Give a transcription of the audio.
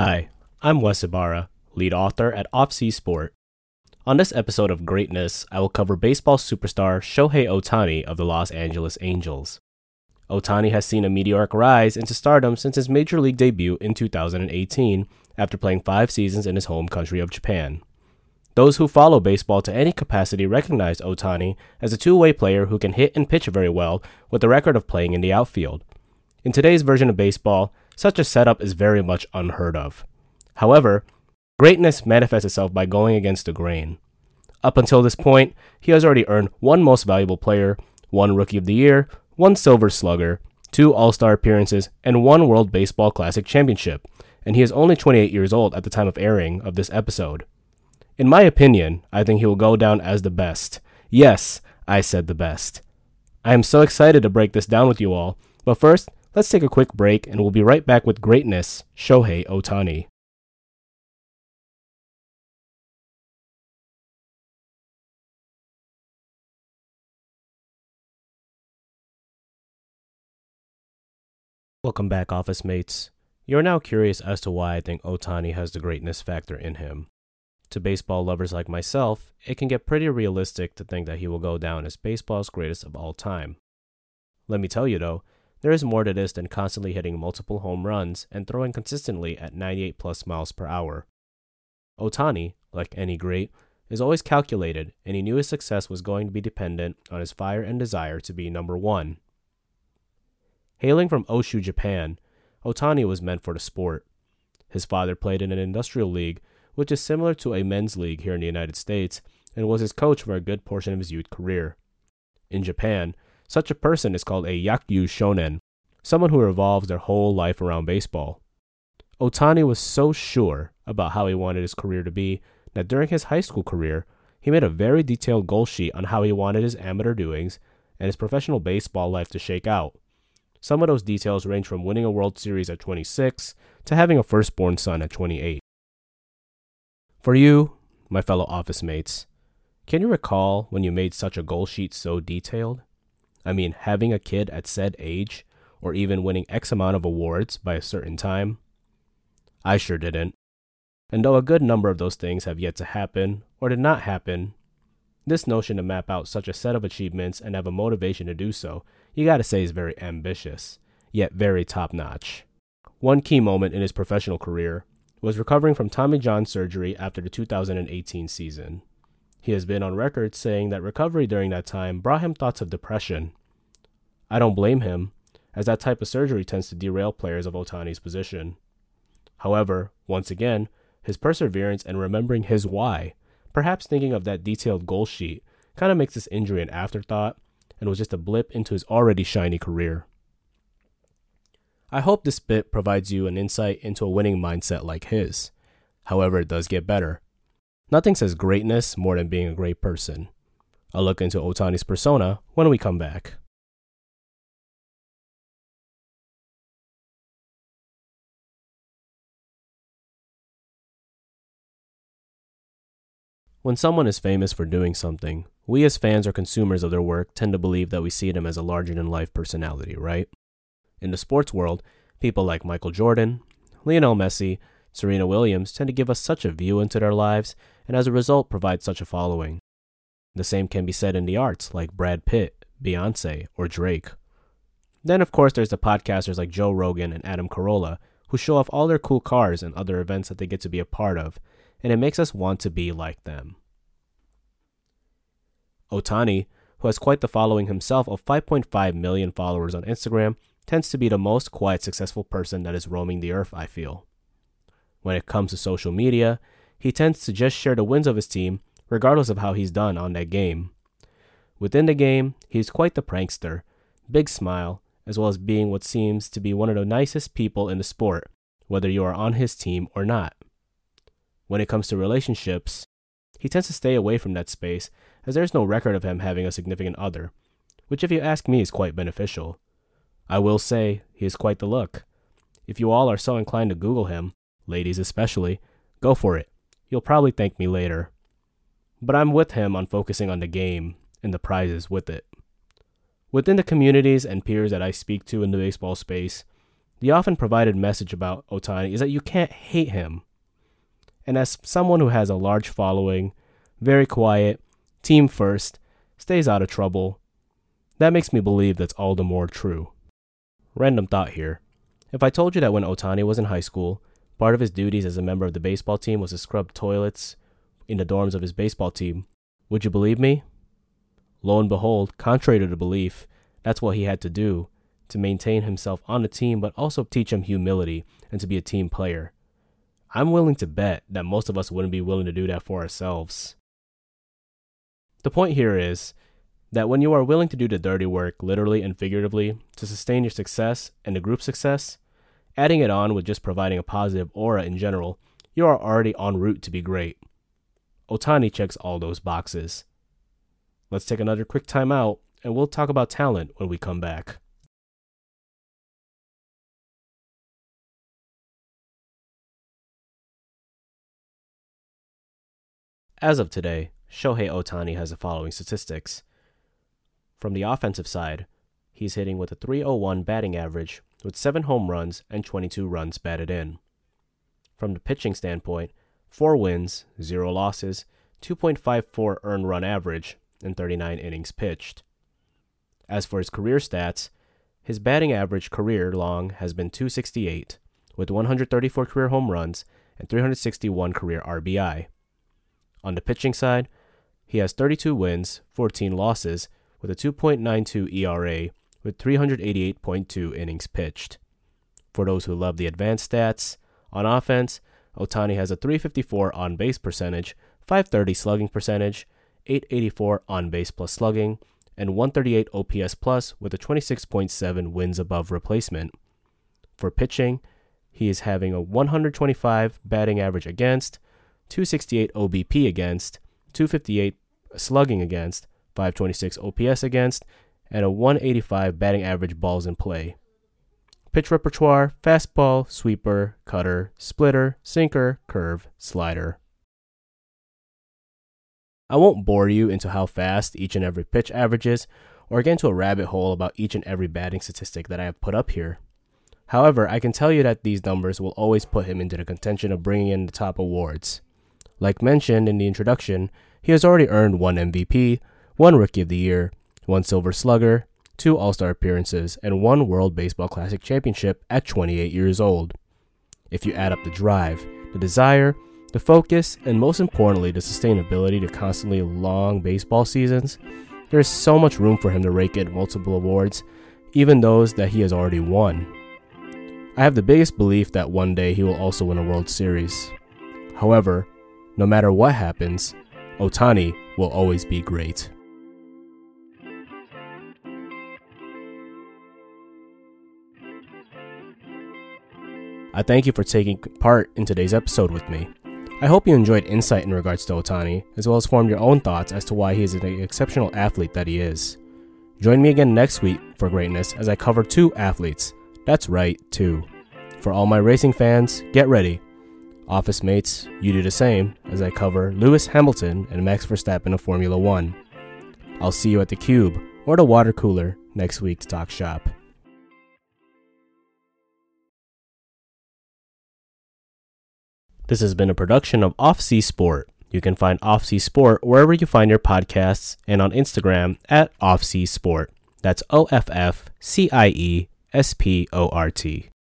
Hi, I'm Wes Ibarra, lead author at Offcie Sport. On this episode of Greatness, I will cover baseball superstar Shohei Ohtani of the Los Angeles Angels. Ohtani has seen a meteoric rise into stardom since his major league debut in 2018 after playing five seasons in his home country of Japan. Those who follow baseball to any capacity recognize Ohtani as a two way player who can hit and pitch very well with a record of playing in the outfield. In today's version of baseball, such a setup is very much unheard of. However, greatness manifests itself by going against the grain. Up until this point, he has already earned one Most Valuable Player, one Rookie of the Year, one Silver Slugger, two All Star appearances, and one World Baseball Classic Championship, and he is only 28 years old at the time of airing of this episode. In my opinion, I think he will go down as the best. Yes, I said the best. I am so excited to break this down with you all, but first, let's take a quick break and we'll be right back with greatness, Shohei Ohtani. Welcome back, office mates. You're now curious as to why I think Ohtani has the greatness factor in him. To baseball lovers like myself, it can get pretty realistic to think that he will go down as baseball's greatest of all time. Let me tell you though, there is more to this than constantly hitting multiple home runs and throwing consistently at 98 plus miles per hour. Ohtani, like any great, is always calculated, and he knew his success was going to be dependent on his fire and desire to be number one. Hailing from Oshu, Japan, Ohtani was meant for the sport. His father played in an industrial league, which is similar to a men's league here in the United States, and was his coach for a good portion of his youth career. In Japan, such a person is called a Yakyu Shonen, someone who revolves their whole life around baseball. Ohtani was so sure about how he wanted his career to be that during his high school career, he made a very detailed goal sheet on how he wanted his amateur doings and his professional baseball life to shake out. Some of those details range from winning a World Series at 26 to having a firstborn son at 28. For you, my fellow office mates, can you recall when you made such a goal sheet so detailed? I mean, having a kid at said age, or even winning X amount of awards by a certain time? I sure didn't. And though a good number of those things have yet to happen, or did not happen, this notion to map out such a set of achievements and have a motivation to do so, you gotta say is very ambitious, yet very top notch. One key moment in his professional career was recovering from Tommy John surgery after the 2018 season. He has been on record saying that recovery during that time brought him thoughts of depression. I don't blame him, as that type of surgery tends to derail players of Ohtani's position. However, once again, his perseverance and remembering his why Perhaps thinking of that detailed goal sheet kind of makes this injury an afterthought and was just a blip into his already shiny career. I hope this bit provides you an insight into a winning mindset like his. However, it does get better. Nothing says greatness more than being a great person. I'll look into Ohtani's persona when we come back. When someone is famous for doing something, we as fans or consumers of their work tend to believe that we see them as a larger than life personality, right? In the sports world, people like Michael Jordan, Lionel Messi, Serena Williams tend to give us such a view into their lives and as a result provide such a following. The same can be said in the arts like Brad Pitt, Beyonce, or Drake. Then, of course, there's the podcasters like Joe Rogan and Adam Carolla who show off all their cool cars and other events that they get to be a part of and it makes us want to be like them. Ohtani, who has quite the following himself of 5.5 million followers on Instagram, tends to be the most quiet, successful person that is roaming the earth, I feel. When it comes to social media, he tends to just share the wins of his team, regardless of how he's done on that game. Within the game, he's quite the prankster, big smile, as well as being what seems to be one of the nicest people in the sport, whether you are on his team or not. When it comes to relationships, he tends to stay away from that space as there's no record of him having a significant other, which, if you ask me, is quite beneficial. I will say he is quite the look. If you all are so inclined to Google him, ladies especially, go for it. You'll probably thank me later. But I'm with him on focusing on the game and the prizes with it. Within the communities and peers that I speak to in the baseball space, the often provided message about Ohtani is that you can't hate him. And as someone who has a large following, very quiet, team first, stays out of trouble, that makes me believe that's all the more true. Random thought here. If I told you that when Ohtani was in high school, part of his duties as a member of the baseball team was to scrub toilets in the dorms of his baseball team, would you believe me? Lo and behold, contrary to the belief, that's what he had to do to maintain himself on the team, but also teach him humility and to be a team player. I'm willing to bet that most of us wouldn't be willing to do that for ourselves. The point here is that when you are willing to do the dirty work, literally and figuratively, to sustain your success and the group's success, adding it on with just providing a positive aura in general, you are already en route to be great. Ohtani checks all those boxes. Let's take another quick time out, and we'll talk about talent when we come back. As of today, Shohei Ohtani has the following statistics. From the offensive side, he's hitting with a 301 batting average with 7 home runs and 22 runs batted in. From the pitching standpoint, 4 wins, 0 losses, 2.54 earned run average, and 39 innings pitched. As for his career stats, his batting average career long has been 268, with 134 career home runs and 361 career RBI. On the pitching side, he has 32 wins, 14 losses, with a 2.92 ERA with 388.2 innings pitched. For those who love the advanced stats, on offense, Ohtani has a 354 on base percentage, 530 slugging percentage, 884 on base plus slugging, and 138 OPS plus with a 26.7 wins above replacement. For pitching, he is having a 125 batting average against, 268 OBP against, 258 slugging against, 526 OPS against, and a 185 batting average balls in play. Pitch repertoire fastball, sweeper, cutter, splitter, sinker, curve, slider. I won't bore you into how fast each and every pitch averages or get into a rabbit hole about each and every batting statistic that I have put up here. However, I can tell you that these numbers will always put him into the contention of bringing in the top awards. Like mentioned in the introduction, he has already earned one MVP, one Rookie of the Year, one Silver Slugger, two All Star appearances, and one World Baseball Classic Championship at 28 years old. If you add up the drive, the desire, the focus, and most importantly, the sustainability to constantly long baseball seasons, there is so much room for him to rake in multiple awards, even those that he has already won. I have the biggest belief that one day he will also win a World Series. However, no matter what happens, Ohtani will always be great. I thank you for taking part in today's episode with me. I hope you enjoyed insight in regards to Ohtani, as well as formed your own thoughts as to why he is an exceptional athlete that he is. Join me again next week for greatness as I cover two athletes. That's right, two. For all my racing fans, get ready. Office mates, you do the same as I cover Lewis Hamilton and Max Verstappen of Formula One. I'll see you at the Cube or the water cooler next week to talk shop. This has been a production of Offcie Sport. You can find Offcie Sport wherever you find your podcasts and on Instagram at Offcie Sport. That's O F F C I E S P O R T.